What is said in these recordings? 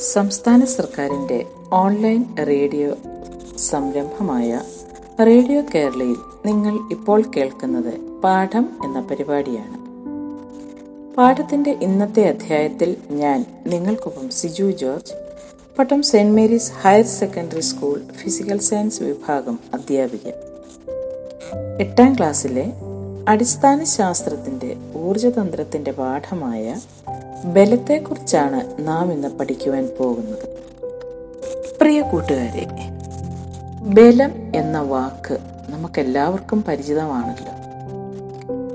സംസ്ഥാന സർക്കാരിന്റെ online radio സംരംഭമായ റേഡിയോ കേരളയിൽ നിങ്ങൾ ഇപ്പോൾ കേൾക്കുന്നത് പാഠം എന്ന പരിപാടിയാണ്. പാഠത്തിന്റെ ഇന്നത്തെ അധ്യായത്തിൽ ഞാൻ നിങ്ങൾക്കൊപ്പം Siju George Pattom saint Mary's higher secondary school physical science വിഭാഗം അധ്യാപിക എട്ടാം ക്ലാസ്സിലെ അടിസ്ഥാന ശാസ്ത്രത്തിന്റെ ഊർജതന്ത്രത്തിന്റെ പാഠമായ ബലത്തെക്കുറിച്ചാണ് നാം ഇന്ന് പഠിക്കുവാൻ പോകുന്നത്. പ്രിയ കൂട്ടുകാരെ ബലം എന്ന വാക്ക് നമുക്കെല്ലാവർക്കും പരിചിതമാണല്ലോ.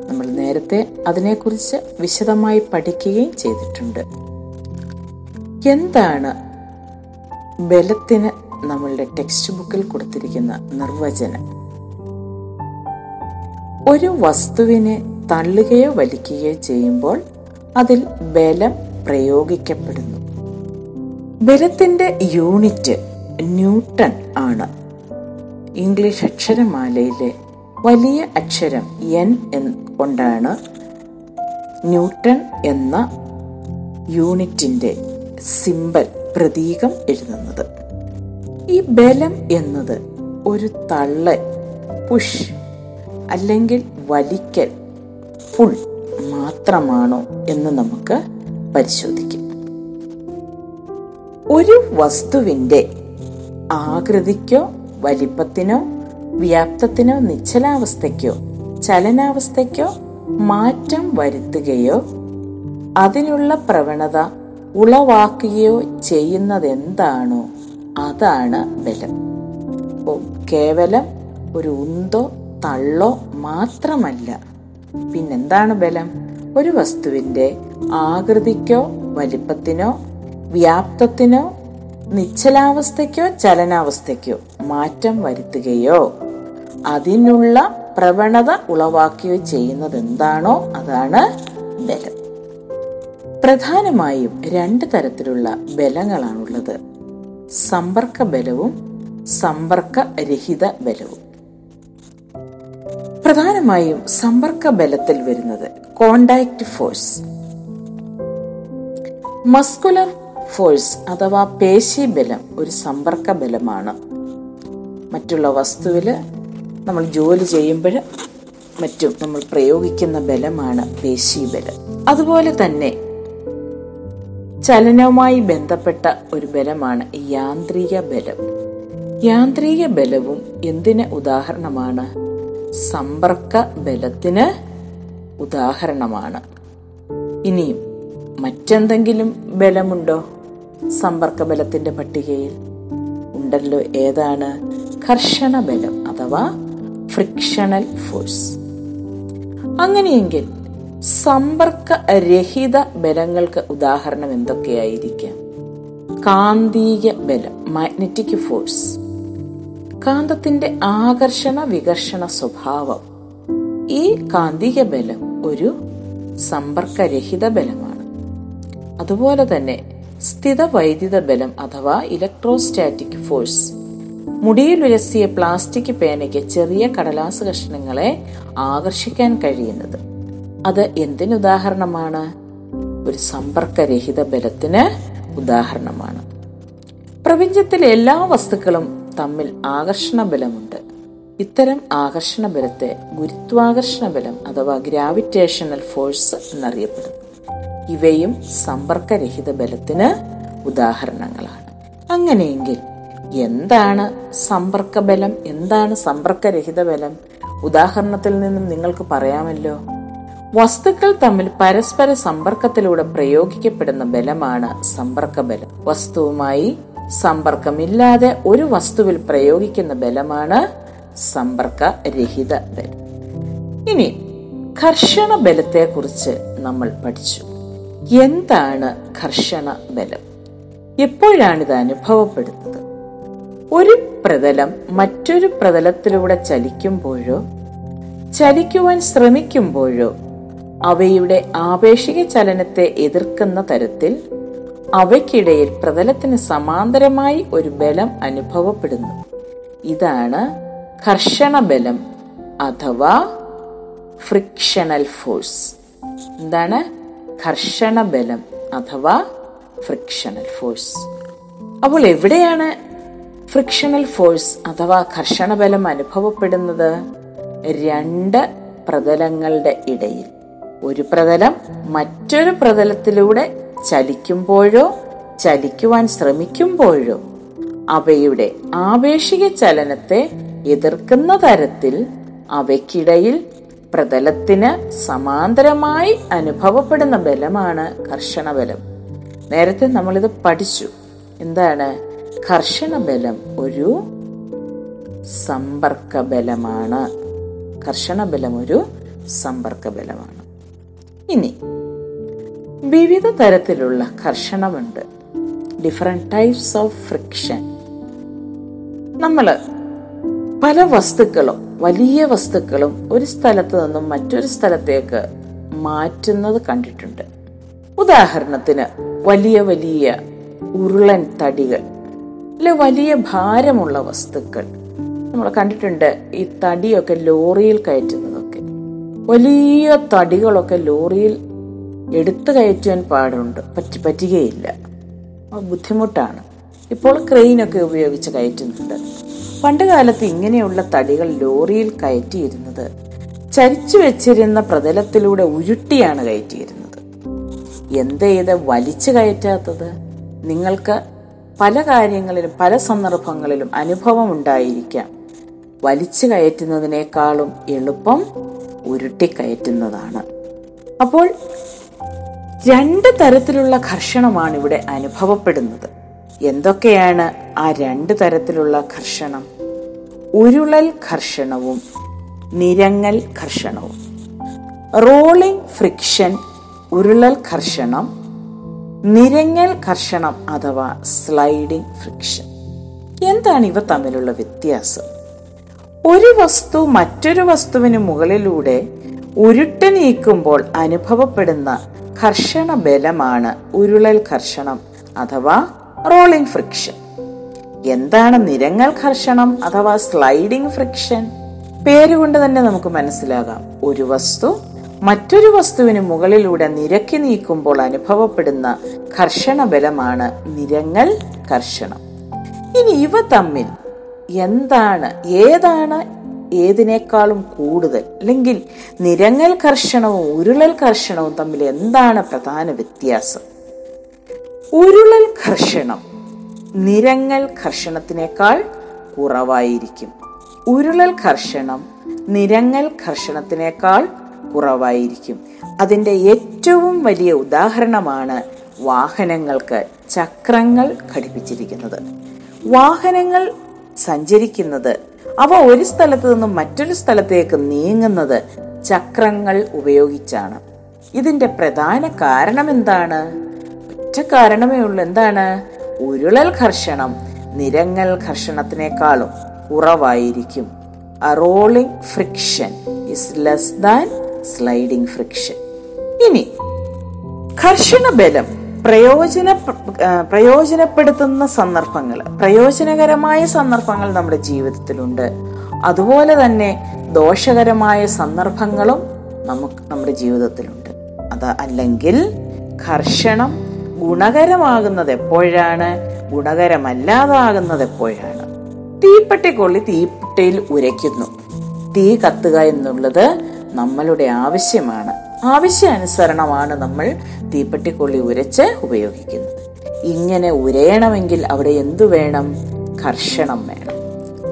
നമ്മൾ നേരത്തെ അതിനെക്കുറിച്ച് വിശദമായി പഠിക്കുകയും ചെയ്തിട്ടുണ്ട്. എന്താണ് ബലത്തിന് നമ്മളുടെ ടെക്സ്റ്റ് ബുക്കിൽ കൊടുത്തിരിക്കുന്ന നിർവചനം? ഒരു വസ്തുവിനെ തള്ളുകയോ വലിക്കുകയോ ചെയ്യുമ്പോൾ അതിൽ ബലം പ്രയോഗിക്കപ്പെടുന്നു. ബലത്തിന്റെ യൂണിറ്റ് ന്യൂട്ടൺ ആണ്. ഇംഗ്ലീഷ് അക്ഷരമാലയിലെ വലിയ അക്ഷരം എൻ കൊണ്ടാണ് ന്യൂട്ടൺ എന്ന യൂണിറ്റിന്റെ സിമ്പൽ പ്രതീകം എഴുതുന്നത്. ഈ ബലം എന്നത് ഒരു തള്ള പുഷ് അല്ലെങ്കിൽ വലിക്കൽ പുൾ മാത്രമാണോ എന്ന് നമുക്ക് പരിശോധിക്കും. ഒരു വസ്തുവിന്റെ ആകൃതിക്കോ വലിപ്പത്തിനോ വ്യാപ്തത്തിനോ നിശ്ചലാവസ്ഥയ്ക്കോ ചലനാവസ്ഥയ്ക്കോ മാറ്റം വരുത്തുകയോ അതിനുള്ള പ്രവണത ഉളവാക്കുകയോ ചെയ്യുന്നതെന്താണോ അതാണ് ബലം. കേവലം ഒരു ഉന്തോ തള്ളോ മാത്രമല്ല. പിന്നെന്താണ് ബലം? ഒരു വസ്തുവിന്റെ ആകൃതിക്കോ വലിപ്പത്തിനോ വ്യാപ്തത്തിനോ നിശ്ചലാവസ്ഥയ്ക്കോ ചലനാവസ്ഥയ്ക്കോ മാറ്റം വരുത്തുകയോ അതിനുള്ള പ്രവണത ഉളവാക്കുകയോ ചെയ്യുന്നത് എന്താണോ അതാണ് ബലം. പ്രധാനമായും രണ്ട് തരത്തിലുള്ള ബലങ്ങളാണുള്ളത്. സമ്പർക്ക ബലവും സമ്പർക്ക രഹിത ബലവും. പ്രധാനമായും സമ്പർക്ക ബലത്തിൽ വരുന്നത് കോണ്ടാക്ട് ഫോഴ്സ് മസ്കുലർ ഫോഴ്സ് അഥവാ പേശി ബലം ഒരു സമ്പർക്ക ബലമാണ് മറ്റുള്ള വസ്തുവിൽ നമ്മൾ ജോലി ചെയ്യുമ്പോൾ മറ്റും നമ്മൾ പ്രയോഗിക്കുന്ന ബലമാണ് പേശി ബലം അതുപോലെ തന്നെ ചലനവുമായി ബന്ധപ്പെട്ട ഒരു ബലമാണ് യാന്ത്രിക ബലം. യാന്ത്രിക ബലവും എന്തിന് ഉദാഹരണമാണ്? സമ്പർക്ക ബലത്തിന് ഉദാഹരണമാണ്. ഇനിയും മറ്റെന്തെങ്കിലും ബലമുണ്ടോ? സമ്പർക്ക ബലത്തിന്റെ പട്ടികയിൽ ഉണ്ടല്ലോ ഏതാണ്? കർഷണ ബലം അഥവാ ഫ്രിക്ഷണൽ ഫോഴ്സ് അങ്ങനെയെങ്കിൽ സമ്പർക്ക രഹിത ബലങ്ങൾക്ക് ഉദാഹരണം എന്തൊക്കെയായിരിക്കാം? കാന്തിക ബലം മാഗ്നറ്റിക് ഫോഴ്സ് കാന്തത്തിന്റെ ആകർഷണ വികർഷണ സ്വഭാവം. ഈ കാന്തിക ബലം ഒരു സമ്പർക്കരഹിത ബലമാണ്. അതുപോലെ തന്നെ സ്ഥിത വൈദ്യുത ബലം അഥവാ ഇലക്ട്രോസ്റ്റാറ്റിക് ഫോഴ്സ് മുടിയിലുരസിയ പ്ലാസ്റ്റിക് പേനയ്ക്ക് ചെറിയ കടലാസ് കഷ്ണങ്ങളെ ആകർഷിക്കാൻ കഴിയുന്നത്. അത് എന്തിനുദാഹരണമാണ്? ഒരു സമ്പർക്കരഹിത ബലത്തിന് ഉദാഹരണമാണ്. പ്രപഞ്ചത്തിലെ എല്ലാ വസ്തുക്കളും തമ്മിൽ ആകർഷണ ബലമുണ്ട് ഇത്തരം ആകർഷണ ബലത്തെ ഗുരുത്വാകർഷണ ബലം അഥവാ ഗ്രാവിറ്റേഷണൽ ഫോഴ്സ് എന്നറിയപ്പെടുന്നു. ഇവയും സമ്പർക്കരഹിത ബലത്തിന് ഉദാഹരണങ്ങളാണ്. അങ്ങനെയെങ്കിൽ എന്താണ് സമ്പർക്ക ബലം എന്താണ് സമ്പർക്കരഹിത ബലം ഉദാഹരണത്തിൽ നിന്നും നിങ്ങൾക്ക് പറയാമല്ലോ. വസ്തുക്കൾ തമ്മിൽ പരസ്പര സമ്പർക്കത്തിലൂടെ പ്രയോഗിക്കപ്പെടുന്ന ബലമാണ് സമ്പർക്ക ബലം വസ്തുവുമായി സമ്പർക്കമില്ലാതെ ഒരു വസ്തുവിൽ പ്രയോഗിക്കുന്ന ബലമാണ് സമ്പർക്കരഹിത ബലം. ഇനി ഘർഷണ ബലത്തെ കുറിച്ച് നമ്മൾ പഠിച്ചു. എന്താണ് ഘർഷണ ബലം? എപ്പോഴാണിത് അനുഭവപ്പെടുന്നത്? ഒരു പ്രതലം മറ്റൊരു പ്രതലത്തിലൂടെ ചലിക്കുമ്പോഴോ ചലിക്കുവാൻ ശ്രമിക്കുമ്പോഴോ അവയുടെ ആപേക്ഷിക ചലനത്തെ എതിർക്കുന്ന തരത്തിൽ അവയ്ക്കിടയിൽ പ്രതലത്തിന് സമാന്തരമായി ഒരു ബലം അനുഭവപ്പെടുന്നു. ഇതാണ് ഘർഷണ ബലം അഥവാ ഫ്രിക്ഷണൽ ഫോഴ്സ് എന്താണ്? ഘർഷണ ബലം അഥവാ ഫ്രിക്ഷണൽ ഫോഴ്സ് അപ്പോൾ എവിടെയാണ് ഫ്രിക്ഷണൽ ഫോഴ്സ് അഥവാ ഘർഷണ ബലം അനുഭവപ്പെടുന്നത്? രണ്ട് പ്രതലങ്ങളുടെ ഇടയിൽ. ഒരു പ്രതലം മറ്റൊരു പ്രതലത്തിലൂടെ ചലിക്കുമ്പോഴോ ചലിക്കുവാൻ ശ്രമിക്കുമ്പോഴോ അവയുടെ ആവേശിക ചലനത്തെ എതിർക്കുന്ന തരത്തിൽ അവയ്ക്കിടയിൽ പ്രതലത്തിന് സമാന്തരമായി അനുഭവപ്പെടുന്ന ബലമാണ് കർഷണ ബലം നേരത്തെ നമ്മളിത് പഠിച്ചു. എന്താണ്? കർഷണ ബലം ഒരു സമ്പർക്ക ബലമാണ് കർഷണ ബലം ഒരു സമ്പർക്ക ബലമാണ് ഇനി വിവിധ തരത്തിലുള്ള കർഷണമുണ്ട് ഡിഫറെന്റ് ടൈപ്സ് ഓഫ് ഫ്രിക്ഷൻ നമ്മൾ പല വസ്തുക്കളും വലിയ വസ്തുക്കളും ഒരു സ്ഥലത്ത് നിന്നും മറ്റൊരു സ്ഥലത്തേക്ക് മാറ്റുന്നത് കണ്ടിട്ടുണ്ട്. ഉദാഹരണത്തിന് വലിയ വലിയ ഉരുളൻ തടികൾ അല്ലെ വലിയ ഭാരമുള്ള വസ്തുക്കൾ. നമ്മൾ കണ്ടിട്ടുണ്ട് ഈ തടിയൊക്കെ ലോറിയിൽ കയറ്റുന്നതൊക്കെ. വലിയ തടികളൊക്കെ ലോറിയിൽ എടുത്തു കയറ്റുവാൻ പാടുണ്ട്. പറ്റി പറ്റുകയില്ല. ബുദ്ധിമുട്ടാണ്. ഇപ്പോൾ ക്രെയിനൊക്കെ ഉപയോഗിച്ച് കയറ്റുന്നുണ്ട്. പണ്ട് കാലത്ത് ഇങ്ങനെയുള്ള തടികൾ ലോറിയിൽ കയറ്റിയിരുന്നത് ചരിച്ചു വെച്ചിരുന്ന പ്രതലത്തിലൂടെ ഉരുട്ടിയാണ് കയറ്റിയിരുന്നത്. എന്ത് ചെയ്ത് വലിച്ചു കയറ്റാത്തത്? നിങ്ങൾക്ക് പല കാര്യങ്ങളിലും പല സന്ദർഭങ്ങളിലും അനുഭവം ഉണ്ടായിരിക്കാം. വലിച്ചു കയറ്റുന്നതിനേക്കാളും എളുപ്പം ഉരുട്ടി കയറ്റുന്നതാണ്. അപ്പോൾ രണ്ട് തരത്തിലുള്ള ഘർഷണമാണ് ഇവിടെ അനുഭവപ്പെടുന്നത്. എന്തൊക്കെയാണ് ആ രണ്ട് തരത്തിലുള്ള ഘർഷണം? ഉരുളൽ ഘർഷണവും നിരങ്ങൽ ഘർഷണവും. റോളിംഗ് ഫ്രിക്ഷൻ ഉരുളൽ ഘർഷണം നിരങ്ങൽ ഘർഷണം അഥവാ സ്ലൈഡിംഗ് ഫ്രിക്ഷൻ. എന്താണ് ഇവ തമ്മിലുള്ള വ്യത്യാസം? ഒരു വസ്തു മറ്റൊരു വസ്തുവിന് മുകളിലൂടെ ഉരുട്ട് നീക്കുമ്പോൾ അനുഭവപ്പെടുന്ന ഘർഷണ ബലമാണ് ഉരുളൽ ഘർഷണം അഥവാ റോളിംഗ് ഫ്രിക്ഷൻ. എന്താണ് നിരങ്ങൽ ഘർഷണം അഥവാ സ്ലൈഡിംഗ് ഫ്രിക്ഷൻ? പേരുകൊണ്ട് തന്നെ നമുക്ക് മനസ്സിലാകാം. ഒരു വസ്തു മറ്റൊരു വസ്തുവിന് മുകളിലൂടെ നിരക്കി നീക്കുമ്പോൾ അനുഭവപ്പെടുന്ന ഘർഷണ ബലമാണ് നിരങ്ങൽ ഘർഷണം ഇനി ഇവ തമ്മിൽ എന്താണ് ഏതാണ് ഏതിനേക്കാളും കൂടുതൽ. അല്ലെങ്കിൽ നിരങ്ങൽ കർഷണവും ഉരുളൽ കർഷണവും തമ്മിൽ എന്താണ് പ്രധാന വ്യത്യാസം? ഉരുളൽ കർഷണം നിരങ്ങൽ കർഷണത്തിനേക്കാൾ കുറവായിരിക്കും. ഉരുളൽ കർഷണം നിരങ്ങൽ കർഷണത്തിനേക്കാൾ കുറവായിരിക്കും. അതിന്റെ ഏറ്റവും വലിയ ഉദാഹരണമാണ് വാഹനങ്ങൾക്ക് ചക്രങ്ങൾ ഘടിപ്പിച്ചിരിക്കുന്നത്. വാഹനങ്ങൾ സഞ്ചരിക്കുന്നത് അവ ഒരു സ്ഥലത്ത് നിന്നും മറ്റൊരു സ്ഥലത്തേക്ക് നീങ്ങുന്നത് ചക്രങ്ങൾ ഉപയോഗിച്ചാണ്. ഇതിന്റെ പ്രധാന കാരണം എന്താണ്? ഒറ്റ കാരണമേ ഉള്ളൂ. എന്താണ്? ഉരുളൽ ഘർഷണം. നിരങ്ങൽ ഘർഷണത്തിനേക്കാളും കുറവായിരിക്കും. Rolling friction is less than sliding friction ഇനി ഘർഷണ ബലം പ്രയോജന പ്രയോജനപ്പെടുത്തുന്ന സന്ദർഭങ്ങൾ പ്രയോജനകരമായ സന്ദർഭങ്ങൾ നമ്മുടെ ജീവിതത്തിലുണ്ട്. അതുപോലെ തന്നെ ദോഷകരമായ സന്ദർഭങ്ങളും നമുക്ക് നമ്മുടെ ജീവിതത്തിലുണ്ട്. അത് അല്ലെങ്കിൽ കർഷണം ഗുണകരമാകുന്നത് എപ്പോഴാണ്? ഗുണകരമല്ലാതാകുന്നത് എപ്പോഴാണ്? തീപ്പെട്ടി കൊള്ളി തീപ്പെട്ടിയിൽ ഉരയ്ക്കുന്നു. തീ കത്തുക എന്നുള്ളത് നമ്മളുടെ ആവശ്യമാണ്. ആവശ്യാനുസരണമാണ് നമ്മൾ തീപ്പെട്ടിക്കൊള്ളി ഉരച്ച് ഉപയോഗിക്കുന്നത്. ഇങ്ങനെ ഉരയണമെങ്കിൽ അവിടെ എന്തു വേണം? കർഷണം വേണം.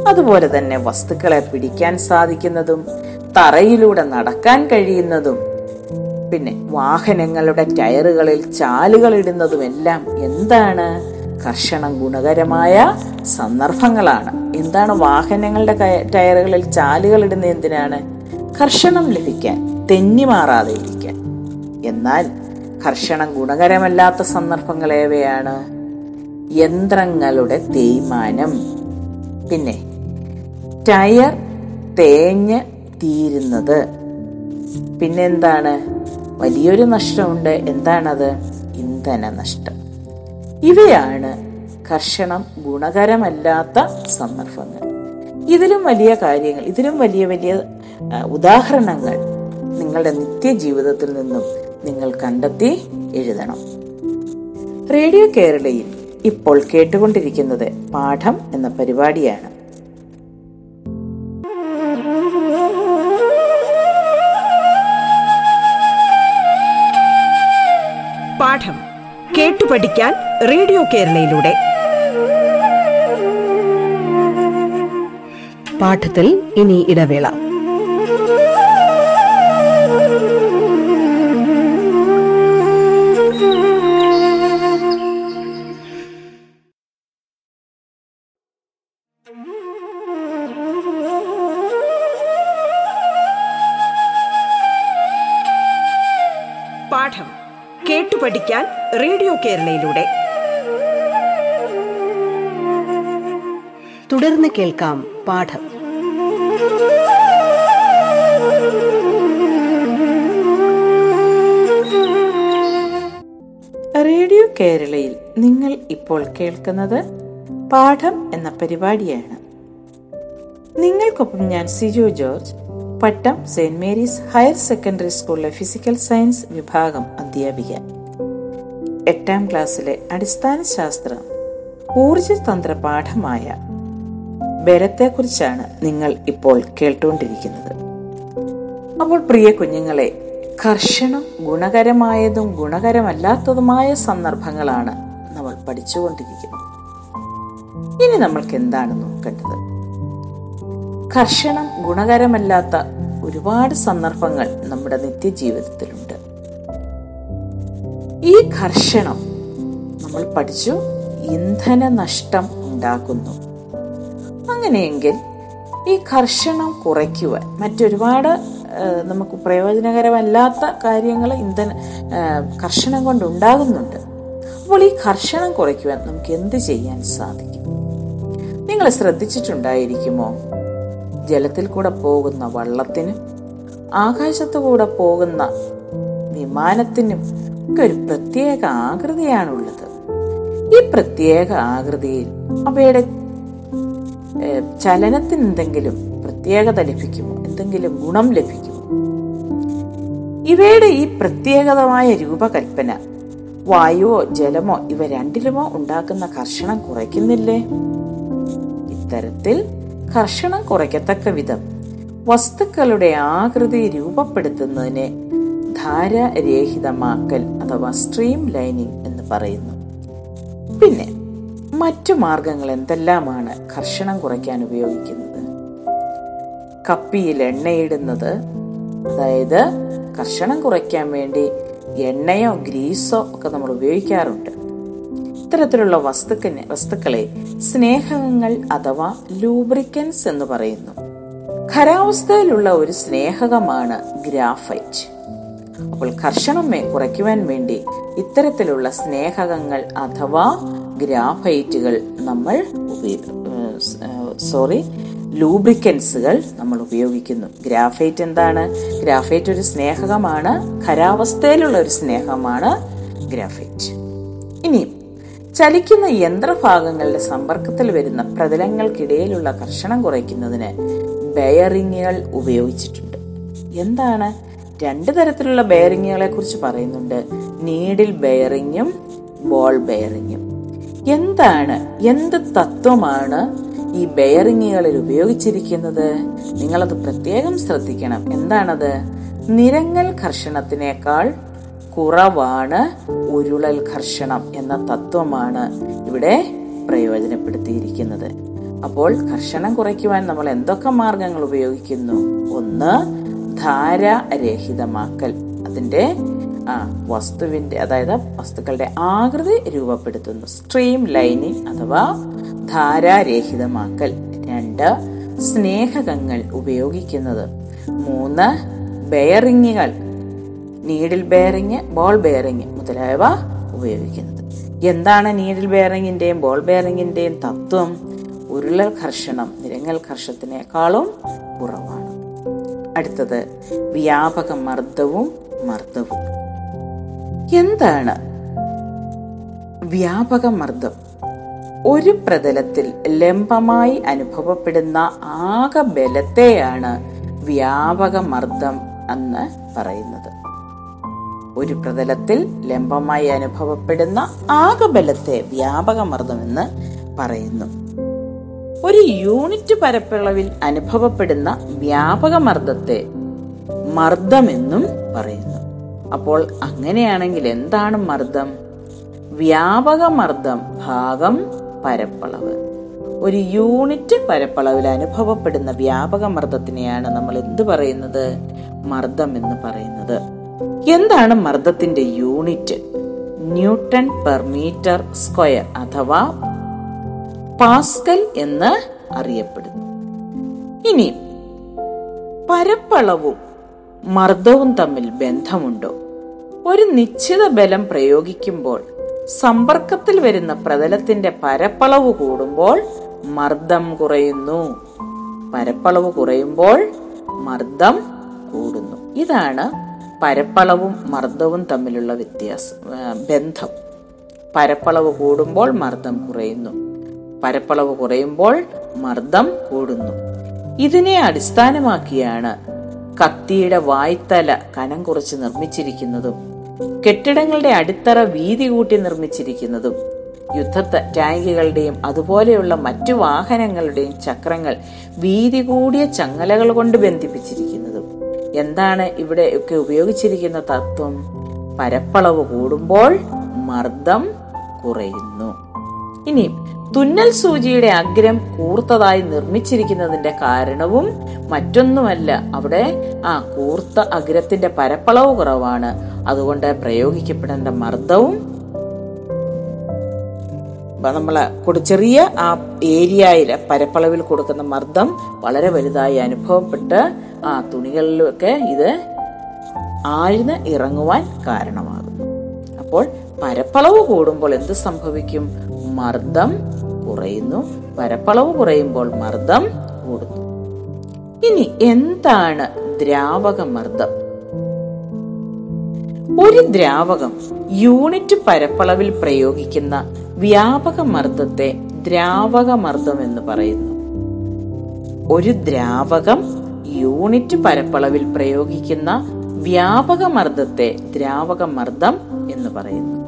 അതുപോലെ തന്നെ വസ്തുക്കളെ പിടിക്കാൻ സാധിക്കുന്നതും തറയിലൂടെ നടക്കാൻ കഴിയുന്നതും പിന്നെ വാഹനങ്ങളുടെ ടയറുകളിൽ ചാലുകൾ ഇടുന്നതുമെല്ലാം എന്താണ്? കർഷണം ഗുണകരമായ സന്ദർഭങ്ങളാണ്. എന്താണ് വാഹനങ്ങളുടെ ടയറുകളിൽ ചാലുകൾ ഇടുന്നത് എന്തിനാണ്? കർഷണം ലഭിക്കാൻ. തെന്നി മാറാതെ ഇരിക്കാൻ എന്നാൽ കർഷണം ഗുണകരമല്ലാത്ത സന്ദർഭങ്ങൾ ഏവയാണ് യന്ത്രങ്ങളുടെ തേയ്മാനം. പിന്നെ ടയർ തേഞ്ഞ് തീരുന്നത്. പിന്നെന്താണ്? വലിയൊരു നഷ്ടമുണ്ട്. എന്താണത്? ഇന്ധന നഷ്ടം ഇവയാണ് കർഷണം ഗുണകരമല്ലാത്ത സന്ദർഭങ്ങൾ. ഇതിലും വലിയ കാര്യങ്ങൾ ഇതിലും വലിയ വലിയ ഉദാഹരണങ്ങൾ. നിങ്ങളുടെ നിത്യജീവിതത്തിൽ നിന്നും നിങ്ങൾ കണ്ടെത്തി എഴുതണം. റേഡിയോ കേരളയിൽ ഇപ്പോൾ കേട്ടുകൊണ്ടിരിക്കുന്നത് പാഠം എന്ന പരിപാടിയാണ്. പാഠം കേട്ടു പഠിക്കാൻ റേഡിയോ കേരളയിലൂടെ. പാഠത്തിൽ ഇനി ഇടവേള. പാഠം കേട്ടു പഠിക്കാൻ റേഡിയോ കേരളയിലൂടെ. തുടർന്ന് കേൾക്കാം പാഠം. റേഡിയോ കേരളയിൽ നിങ്ങൾ ഇപ്പോൾ കേൾക്കുന്നത് പാഠം എന്ന പരിപാടിയാണ്. നിങ്ങൾക്കൊപ്പം ഞാൻ Siju George Pattom saint Mary's higher secondary സ്കൂളിലെ ഫിസിക്കൽ സയൻസ് വിഭാഗം അധ്യാപിക. എട്ടാം ക്ലാസ്സിലെ അടിസ്ഥാന ശാസ്ത്രം ഊർജതന്ത്ര പാഠമായ ബലത്തെക്കുറിച്ചാണ് നിങ്ങൾ ഇപ്പോൾ കേട്ടുകൊണ്ടിരിക്കുന്നത് അപ്പോൾ പ്രിയ കുഞ്ഞുങ്ങളെ കർഷണം ഗുണകരമായതും ഗുണകരമല്ലാത്തതുമായ സന്ദർഭങ്ങളാണ് നമ്മൾ പഠിച്ചുകൊണ്ടിരിക്കുന്നത്. ഇനി നമ്മൾക്ക് എന്താണ് നോക്കേണ്ടത്? കർഷണം ഗുണകരമല്ലാത്ത ഒരുപാട് സന്ദർഭങ്ങൾ നമ്മുടെ നിത്യജീവിതത്തിലുണ്ട്. ഈ കർഷണം നമ്മൾ പഠിച്ചു ഇന്ധന നഷ്ടം ഉണ്ടാക്കുന്നു. അങ്ങനെയെങ്കിൽ ഈ കർഷണം കുറയ്ക്കുവാൻ മറ്റൊരുപാട് നമുക്ക് പ്രയോജനകരമല്ലാത്ത കാര്യങ്ങൾ ഇന്ധന കർഷണം കൊണ്ട് ഉണ്ടാകുന്നുണ്ട്. അപ്പോൾ ഈ കർഷണം കുറയ്ക്കുവാൻ നമുക്ക് എന്ത് ചെയ്യാൻ സാധിക്കും? നിങ്ങൾ ശ്രദ്ധിച്ചിട്ടുണ്ടായിരിക്കുമോ? ജലത്തിൽ കൂടെ പോകുന്ന വള്ളത്തിനും ആകാശത്തു കൂടെ പോകുന്ന വിമാനത്തിനും ഒക്കെ ഒരു പ്രത്യേക ആകൃതിയാണുള്ളത്. ഈ പ്രത്യേക ആകൃതിയിൽ അവയുടെ ചലനത്തിന് എന്തെങ്കിലും പ്രത്യേകത ലഭിക്കുമോ? എന്തെങ്കിലും ഗുണം ലഭിക്കുമോ? ഇവയുടെ ഈ പ്രത്യേകതമായ രൂപകൽപ്പന വായുവോ ജലമോ ഇവ രണ്ടിലുമോ ഉണ്ടാക്കുന്ന കർഷണം കുറയ്ക്കുന്നില്ലേ? ഇത്തരത്തിൽ കർഷണം കുറയ്ക്കത്തക്ക വിധം വസ്തുക്കളുടെ ആകൃതി രൂപപ്പെടുത്തുന്നതിനെ ധാരരഹിതമാക്കൽ അഥവാ സ്ട്രീം ലൈനിങ് എന്ന് പറയുന്നു. പിന്നെ മറ്റു മാർഗങ്ങൾ എന്തെല്ലാമാണ് കർഷണം കുറയ്ക്കാൻ ഉപയോഗിക്കുന്നത്? കപ്പിയിൽ എണ്ണയിടുന്നത് അതായത് കർഷണം കുറയ്ക്കാൻ വേണ്ടി എണ്ണയോ ഗ്രീസോ ഒക്കെ നമ്മൾ ഉപയോഗിക്കാറുണ്ട്. ഇത്തരത്തിലുള്ള വസ്തുക്കന് വസ്തുക്കളെ സ്നേഹകങ്ങൾ അഥവാ ലൂബ്രിക്കൻസ് എന്ന് പറയുന്നു. ഖരാവസ്ഥയിലുള്ള ഒരു സ്നേഹകമാണ് ഗ്രാഫൈറ്റ്. അപ്പോൾ കർഷണം കുറയ്ക്കുവാൻ വേണ്ടി ഇത്തരത്തിലുള്ള സ്നേഹകങ്ങൾ അഥവാ ഗ്രാഫൈറ്റുകൾ നമ്മൾ സോറി ലൂബ്രിക്കൻസുകൾ നമ്മൾ ഉപയോഗിക്കുന്നു. ഗ്രാഫൈറ്റ് എന്താണ്? ഗ്രാഫൈറ്റ് ഒരു സ്നേഹകമാണ് ഖരാവസ്ഥയിലുള്ള ഒരു സ്നേഹമാണ് ഗ്രാഫൈറ്റ്. ഇനിയും ചലിക്കുന്ന യന്ത്രഭാഗങ്ങളുടെ സമ്പർക്കത്തിൽ വരുന്ന പ്രതലങ്ങൾക്കിടയിലുള്ള കർഷണം കുറയ്ക്കുന്നതിന് ബെയറിങ്ങുകൾ ഉപയോഗിച്ചിട്ടുണ്ട്. എന്താണ്? രണ്ട് തരത്തിലുള്ള ബെയറിങ്ങുകളെ കുറിച്ച് പറയുന്നുണ്ട്. നീഡിൽ ബെയറിങ്ങും ബോൾ ബെയറിങ്ങും. എന്താണ്? എന്ത് തത്വമാണ് ഈ ബെയറിങ്ങുകളിൽ ഉപയോഗിച്ചിരിക്കുന്നത്? നിങ്ങളത് പ്രത്യേകം ശ്രദ്ധിക്കണം. എന്താണത്? നിരങ്ങൽ കർഷണത്തിനേക്കാൾ കുറവാണ് ഉരുളൽ ഘർഷണം എന്ന തത്വമാണ് ഇവിടെ പ്രയോജനപ്പെടുത്തിയിരിക്കുന്നത്. അപ്പോൾ ഘർഷണം കുറയ്ക്കുവാൻ നമ്മൾ എന്തൊക്കെ മാർഗങ്ങൾ ഉപയോഗിക്കുന്നു? ഒന്ന് ധാരരഹിതമാക്കൽ. അതിന്റെ ആ വസ്തുവിന്റെ അതായത് വസ്തുക്കളുടെ ആകൃതി രൂപപ്പെടുത്തുന്നു. സ്ട്രീം ലൈനിങ് അഥവാ ധാരാരഹിതമാക്കൽ. രണ്ട് സ്നേഹകങ്ങൾ ഉപയോഗിക്കുന്നത്. മൂന്ന് ബെയറിങ്ങുകൾ നീഡിൽ ബെയറിങ് ബോൾ ബെയറിങ് മുതലായവ ഉപയോഗിക്കുന്നത്. എന്താണ് നീഡിൽ ബെയറിങ്ങിന്റെയും ബോൾ ബെയറിങ്ങിന്റെയും തത്വം? ഉരുളൽ ഘർഷണം നിരങ്ങൽ ഘർഷത്തിനേക്കാളും കുറവാണ്. അടുത്തത് വ്യാപക മർദ്ദവും മർദ്ദവും. എന്താണ് വ്യാപക മർദ്ദം? ഒരു പ്രതലത്തിൽ ലംബമായി അനുഭവപ്പെടുന്ന ആകെ ബലത്തെയാണ് വ്യാപക മർദ്ദം എന്ന് പറയുന്നത്. ഒരു പ്രതലത്തിൽ ലംബമായി അനുഭവപ്പെടുന്ന ആകബലത്തെ വ്യാപകമർദ്ദമെന്ന് വ്യാപക മർദ്ദം പറയുന്നു. ഒരു യൂണിറ്റ് പരപ്പളവിൽ അനുഭവപ്പെടുന്ന വ്യാപക മർദ്ദത്തെ മർദ്ദമെന്നും പറയുന്നു. അപ്പോൾ അങ്ങനെയാണെങ്കിൽ എന്താണ് മർദ്ദം? വ്യാപക മർദ്ദം ഭാഗം പരപ്പളവ്. ഒരു യൂണിറ്റ് പരപ്പളവിൽ അനുഭവപ്പെടുന്ന വ്യാപക മർദ്ദത്തിനെയാണ് നമ്മൾ എന്ത് പറയുന്നത്? മർദ്ദം എന്ന് പറയുന്നത്. എന്താണ് മർദ്ദത്തിന്റെ unit? Newton per metre square അഥവാ പാസ്കൽ എന്ന് അറിയപ്പെടുന്നു. ഇനി പരപ്പളവും മർദ്ദവും തമ്മിൽ ബന്ധമുണ്ടോ? ഒരു നിശ്ചിത ബലം പ്രയോഗിക്കുമ്പോൾ സമ്പർക്കത്തിൽ വരുന്ന പ്രതലത്തിന്റെ പരപ്പളവ് കൂടുമ്പോൾ മർദ്ദം കുറയുന്നു. പരപ്പളവ് കുറയുമ്പോൾ മർദ്ദം കൂടുന്നു. ഇതാണ് പരപ്പളവും മർദ്ദവും തമ്മിലുള്ള വ്യത്യാസം ബന്ധം. പരപ്പളവ് കൂടുമ്പോൾ മർദ്ദം കുറയുന്നു. പരപ്പളവ് കുറയുമ്പോൾ മർദ്ദം കൂടുന്നു. ഇതിനെ അടിസ്ഥാനമാക്കിയാണ് കത്തിയുടെ വായ്ത്തല കനം കുറച്ച് നിർമ്മിച്ചിരിക്കുന്നതും കെട്ടിടങ്ങളുടെ അടിത്തറ വീതി കൂട്ടി നിർമ്മിച്ചിരിക്കുന്നതും യുദ്ധ ടാങ്കുകളുടെയും അതുപോലെയുള്ള മറ്റു വാഹനങ്ങളുടെയും ചക്രങ്ങൾ വീതി കൂടിയ ചങ്ങലകൾ കൊണ്ട് ബന്ധിപ്പിച്ചിരിക്കുന്നതും എന്താണ് ഇവിടെ ഒക്കെ ഉപയോഗിച്ചിരിക്കുന്ന തത്വം? പരപ്പളവ് കൂടുമ്പോൾ മർദ്ദം കുറയുന്നു. ഇനി തുന്നൽ സൂചിയുടെ അഗ്രം കൂർത്തതായി നിർമ്മിച്ചിരിക്കുന്നതിന്റെ കാരണവും മറ്റൊന്നുമല്ല. അവിടെ ആ കൂർത്ത അഗ്രത്തിന്റെ പരപ്പളവ് കുറവാണ്. അതുകൊണ്ട് പ്രയോഗിക്കപ്പെടേണ്ട മർദ്ദവും നമ്മളെ ചെറിയ ആ ഏരിയയിൽ പരപ്പളവിൽ കൊടുക്കുന്ന മർദ്ദം വളരെ വലുതായി അനുഭവപ്പെട്ട് ആ തുണികളിലൊക്കെ ഇത് ആഴ്ന്ന് ഇറങ്ങുവാൻ കാരണമാകും. അപ്പോൾ പരപ്പളവ് കൂടുമ്പോൾ എന്ത് സംഭവിക്കും? മർദ്ദം കുറയുന്നു. പരപ്പളവ് കുറയുമ്പോൾ മർദ്ദം കൂടുന്നു. ഇനി എന്താണ് ദ്രാവക മർദ്ദം? ഒരു ദ്രാവകം യൂണിറ്റ് പരപ്പളവിൽ പ്രയോഗിക്കുന്ന വ്യാപക മർദ്ദത്തെ ദ്രാവക മർദ്ദം എന്ന് പറയുന്നു. ഒരു ദ്രാവകം യൂണിറ്റ് പരപ്പളവിൽ പ്രയോഗിക്കുന്ന വ്യാപക മർദ്ദത്തെ ദ്രാവക മർദ്ദം എന്ന് പറയുന്നു.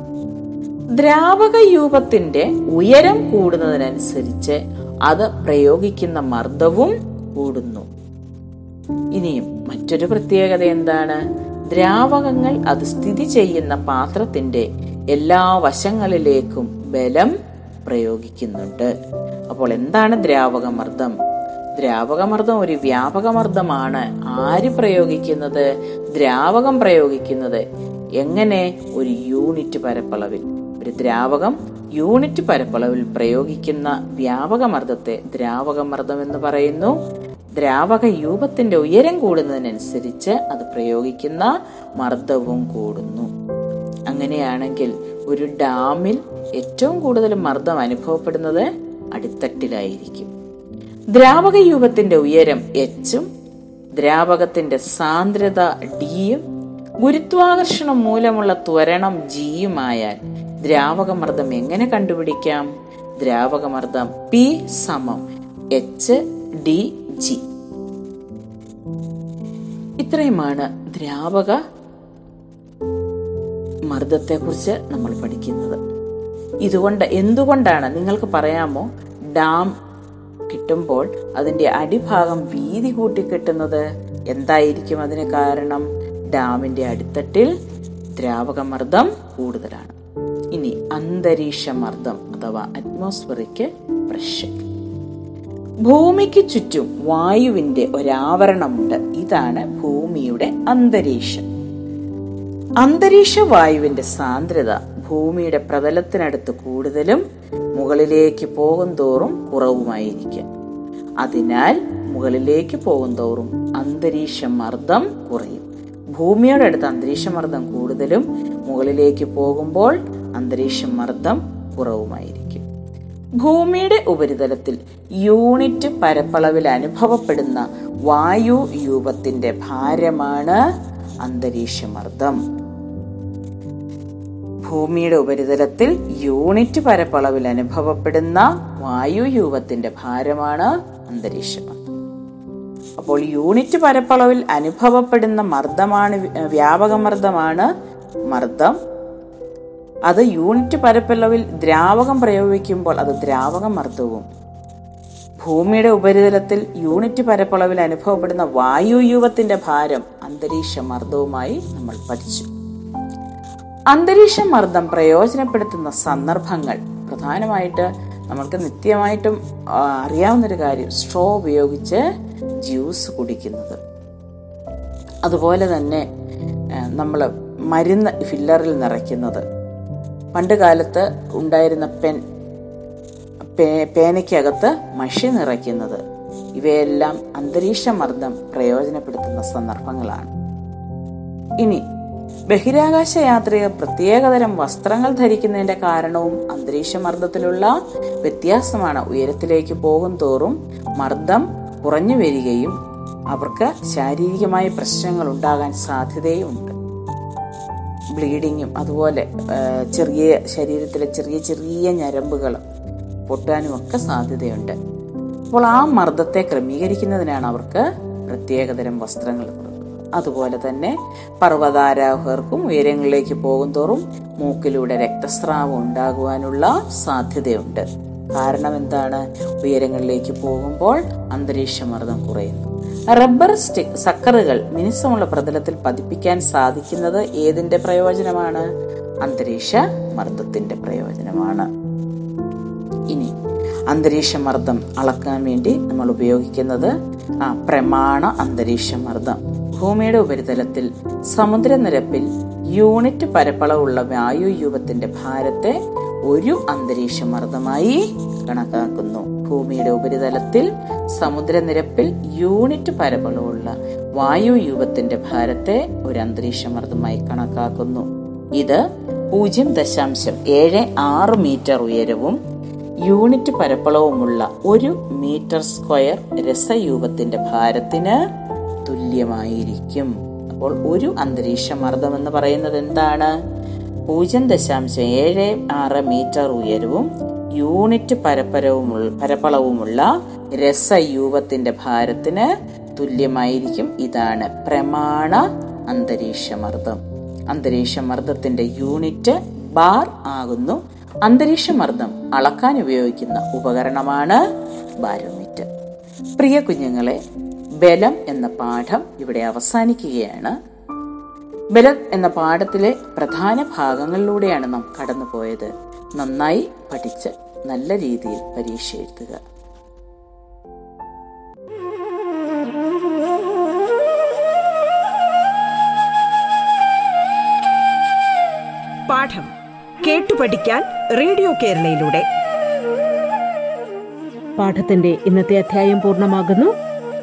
ദ്രാവക രൂപത്തിന്റെ ഉയരം കൂടുന്നതിനനുസരിച്ച് അത് പ്രയോഗിക്കുന്ന മർദ്ദവും കൂടുന്നു. ഇനിയും മറ്റൊരു പ്രത്യേകത എന്താണ്? ദ്രാവകങ്ങൾ അത് സ്ഥിതി ചെയ്യുന്ന പാത്രത്തിന്റെ എല്ലാ വശങ്ങളിലേക്കും ബലം പ്രയോഗിക്കുന്നുണ്ട്. അപ്പോൾ എന്താണ് ദ്രാവകമർദ്ദം? ദ്രാവകമർദ്ദം ഒരു വ്യാപകമർദ്ദമാണ്. ആര് പ്രയോഗിക്കുന്നത്? ദ്രാവകം പ്രയോഗിക്കുന്നത്. എങ്ങനെ? ഒരു യൂണിറ്റ് പരപ്പളവിൽ. ഒരു ദ്രാവകം യൂണിറ്റ് പരപ്പളവിൽ പ്രയോഗിക്കുന്ന വ്യാപകമർദ്ദത്തെ ദ്രാവകമർദ്ദം എന്ന് പറയുന്നു. ദ്രാവക രൂപത്തിന്റെ ഉയരം കൂടുന്നതിനനുസരിച്ച് അത് പ്രയോഗിക്കുന്ന മർദ്ദവും കൂടുന്നു. അങ്ങനെയാണെങ്കിൽ ഒരു ഡാമിൽ ഏറ്റവും കൂടുതൽ മർദ്ദം അനുഭവപ്പെടുന്നത് അടിത്തട്ടിലായിരിക്കും. ദ്രാവക യൂപത്തിന്റെ ഉയരം എച്ചും ദ്രാവകത്തിന്റെ സാന്ദ്രത ഡിയും ഗുരുത്വാകർഷണം മൂലമുള്ള ത്വരണം ജിയുമായാൽ ദ്രാവകമർദ്ദം എങ്ങനെ കണ്ടുപിടിക്കാം? ദ്രാവകമർദ്ദം പി സമം എച്ച് ഡി ജി ഇത്രയുമാണ് ദ്രാവക മർദ്ദത്തെക്കുറിച്ച് നമ്മൾ പഠിക്കുന്നത്. ഇതുകൊണ്ട് എന്തുകൊണ്ടാണ് നിങ്ങൾക്ക് പറയാമോ? ഡാം കിട്ടുമ്പോൾ അതിന്റെ അടിഭാഗം വീതി കൂട്ടി കിട്ടുന്നത് എന്തായിരിക്കും അതിന് കാരണം? ഡാമിന്റെ അടിത്തട്ടിൽ ദ്രാവകമർദ്ദം കൂടുതലാണ്. ഇനി അന്തരീക്ഷ മർദ്ദം അഥവാ അറ്റ്മോസ്ഫറിക് പ്രഷർ ഭൂമിക്ക് ചുറ്റും വായുവിന്റെ ഒരാവരണമുണ്ട്. ഇതാണ് ഭൂമിയുടെ അന്തരീക്ഷം. അന്തരീക്ഷ വായുവിന്റെ സാന്ദ്രത ഭൂമിയുടെ പ്രതലത്തിനടുത്ത് കൂടുതലും മുകളിലേക്ക് പോകും തോറും കുറവുമായിരിക്കും അതിനാൽ മുകളിലേക്ക് പോകും തോറും അന്തരീക്ഷ മർദ്ദം കുറയും. ഭൂമിയുടെ അടുത്ത് അന്തരീക്ഷ മർദ്ദം കൂടുതലും മുകളിലേക്ക് പോകുമ്പോൾ അന്തരീക്ഷ മർദ്ദം കുറവുമായിരിക്കും. ഭൂമിയുടെ ഉപരിതലത്തിൽ യൂണിറ്റ് പരപ്പളവിൽ അനുഭവപ്പെടുന്ന വായു രൂപത്തിന്റെ ഭാരമാണ് അന്തരീക്ഷമർദ്ദം. ഭൂമിയുടെ ഉപരിതലത്തിൽ യൂണിറ്റ് പരപ്പളവിൽ അനുഭവപ്പെടുന്ന വായു രൂപത്തിന്റെ ഭാരമാണ് അന്തരീക്ഷം. അപ്പോൾ യൂണിറ്റ് പരപ്പളവിൽ അനുഭവപ്പെടുന്ന മർദ്ദമാണ് വ്യാപക മർദ്ദമാണ് മർദ്ദം. അത് യൂണിറ്റ് പരപ്പളവിൽ ദ്രാവകം പ്രയോഗിക്കുമ്പോൾ അത് ദ്രാവക മർദ്ദവും. ഭൂമിയുടെ ഉപരിതലത്തിൽ യൂണിറ്റ് പരപ്പളവിൽ അനുഭവപ്പെടുന്ന വായുയൂപത്തിന്റെ ഭാരം അന്തരീക്ഷ മർദ്ദവുമായി നമ്മൾ പഠിച്ചു. അന്തരീക്ഷ മർദ്ദം പ്രയോജനപ്പെടുത്തുന്ന സന്ദർഭങ്ങൾ. പ്രധാനമായിട്ട് നമ്മൾക്ക് നിത്യമായിട്ടും അറിയാവുന്നൊരു കാര്യം സ്ട്രോ ഉപയോഗിച്ച് ജ്യൂസ് കുടിക്കുന്നത്. അതുപോലെ തന്നെ നമ്മൾ മരുന്ന് ഫില്ലറിൽ നിറയ്ക്കുന്നത്. പണ്ട് കാലത്ത് ഉണ്ടായിരുന്ന പെൻ പേ- പേനയ്ക്കകത്ത് മഷി നിറയ്ക്കുന്നത്. ഇവയെല്ലാം അന്തരീക്ഷ മർദ്ദം പ്രയോജനപ്പെടുത്തുന്ന സന്ദർഭങ്ങളാണ്. ഇനി ബഹിരാകാശ യാത്രയിൽ പ്രത്യേകതരം വസ്ത്രങ്ങൾ ധരിക്കുന്നതിന്റെ കാരണവും അന്തരീക്ഷ മർദ്ദത്തിലുള്ള വ്യത്യാസമാണ് ഉയരത്തിലേക്ക് പോകും തോറും മർദ്ദം കുറഞ്ഞു വരികയും അവർക്ക് ശാരീരികമായ പ്രശ്നങ്ങൾ ഉണ്ടാകാൻ സാധ്യതയുമുണ്ട് ബ്ലീഡിങ്ങും അതുപോലെ ചെറിയ ശരീരത്തിലെ ചെറിയ ചെറിയ ഞരമ്പുകൾ പൊട്ടാനും ഒക്കെ സാധ്യതയുണ്ട്. അപ്പോൾ ആ മർദ്ദത്തെ ക്രമീകരിക്കുന്നതിനാണ് അവർക്ക് പ്രത്യേകതരം വസ്ത്രങ്ങൾ അതുപോലെ തന്നെ പർവതാരോഹർക്കും ഉയരങ്ങളിലേക്ക് പോകും തോറും മൂക്കിലൂടെ രക്തസ്രാവം ഉണ്ടാകുവാനുള്ള സാധ്യതയുണ്ട്. കാരണം എന്താണ്? ഉയരങ്ങളിലേക്ക് പോകുമ്പോൾ അന്തരീക്ഷ മർദ്ദം കുറയുന്നു. റബ്ബർ സ്റ്റിക് സക്കറുകൾ മിനുസമുള്ള പ്രതലത്തിൽ പതിപ്പിക്കാൻ സാധിക്കുന്നത് ഏതിന്റെ പ്രയോജനമാണ്? അന്തരീക്ഷ മർദ്ദത്തിന്റെ പ്രയോജനമാണ്. ഇനി അന്തരീക്ഷ മർദ്ദം അളക്കാൻ വേണ്ടി നമ്മൾ ഉപയോഗിക്കുന്നത് പ്രമാണ അന്തരീക്ഷ മർദ്ദം ഭൂമിയുടെ ഉപരിതലത്തിൽ സമുദ്രനിരപ്പിൽ യൂണിറ്റ് പരപ്പളവുള്ള വായുയൂപത്തിന്റെ ഭാരത്തെ ഒരു അന്തരീക്ഷ മർദ്ദമായി കണക്കാക്കുന്നു. ഭൂമിയുടെ ഉപരിതലത്തിൽ സമുദ്രനിരപ്പിൽ യൂണിറ്റ് പരപ്പളവുള്ള വായുയൂപത്തിന്റെ ഭാരത്തെ ഒരു അന്തരീക്ഷ മർദ്ദമായി കണക്കാക്കുന്നു. ഇത് പൂജ്യം ദശാംശം ഏഴ് ആറ് മീറ്റർ ഉയരവും യൂണിറ്റ് പരപ്പളവുമുള്ള ഒരു മീറ്റർ സ്ക്വയർ രസയൂപത്തിന്റെ ഭാരത്തിന് തുല്യമായിരിക്കും. അപ്പോൾ ഒരു അന്തരീക്ഷ മർദ്ദം എന്ന് പറയുന്നത് എന്താണ്? പൂജ്യം ദശാംശം ഏഴ് ആറ് മീറ്റർ ഉയരവും യൂണിറ്റ് പരപ്പരവും പരപ്പളവുമുള്ള രസയൂപത്തിന്റെ ഭാരത്തിന് തുല്യമായിരിക്കും. ഇതാണ് പ്രമാണ അന്തരീക്ഷ മർദ്ദം. അന്തരീക്ഷ മർദ്ദത്തിന്റെ യൂണിറ്റ് ബാർ ആകുന്നു. അന്തരീക്ഷ മർദ്ദം അളക്കാൻ ഉപയോഗിക്കുന്ന ഉപകരണമാണ് ബാരോമീറ്റർ. പ്രിയ കുഞ്ഞുങ്ങളെ ബലം എന്ന പാഠം ഇവിടെ അവസാനിക്കുകയാണ്. ബലം എന്ന പാഠത്തിലെ പ്രധാന ഭാഗങ്ങളിലൂടെയാണ് നാം കടന്നുപോയത്. നന്നായി പഠിച്ച് നല്ല രീതിയിൽ പരീക്ഷ എഴുതുക. പാഠം കേട്ടു പഠിക്കാൻ റേഡിയോ കേരളയിലൂടെ. പാഠത്തിന്റെ ഇന്നത്തെ അധ്യായം പൂർണമാകുന്നു.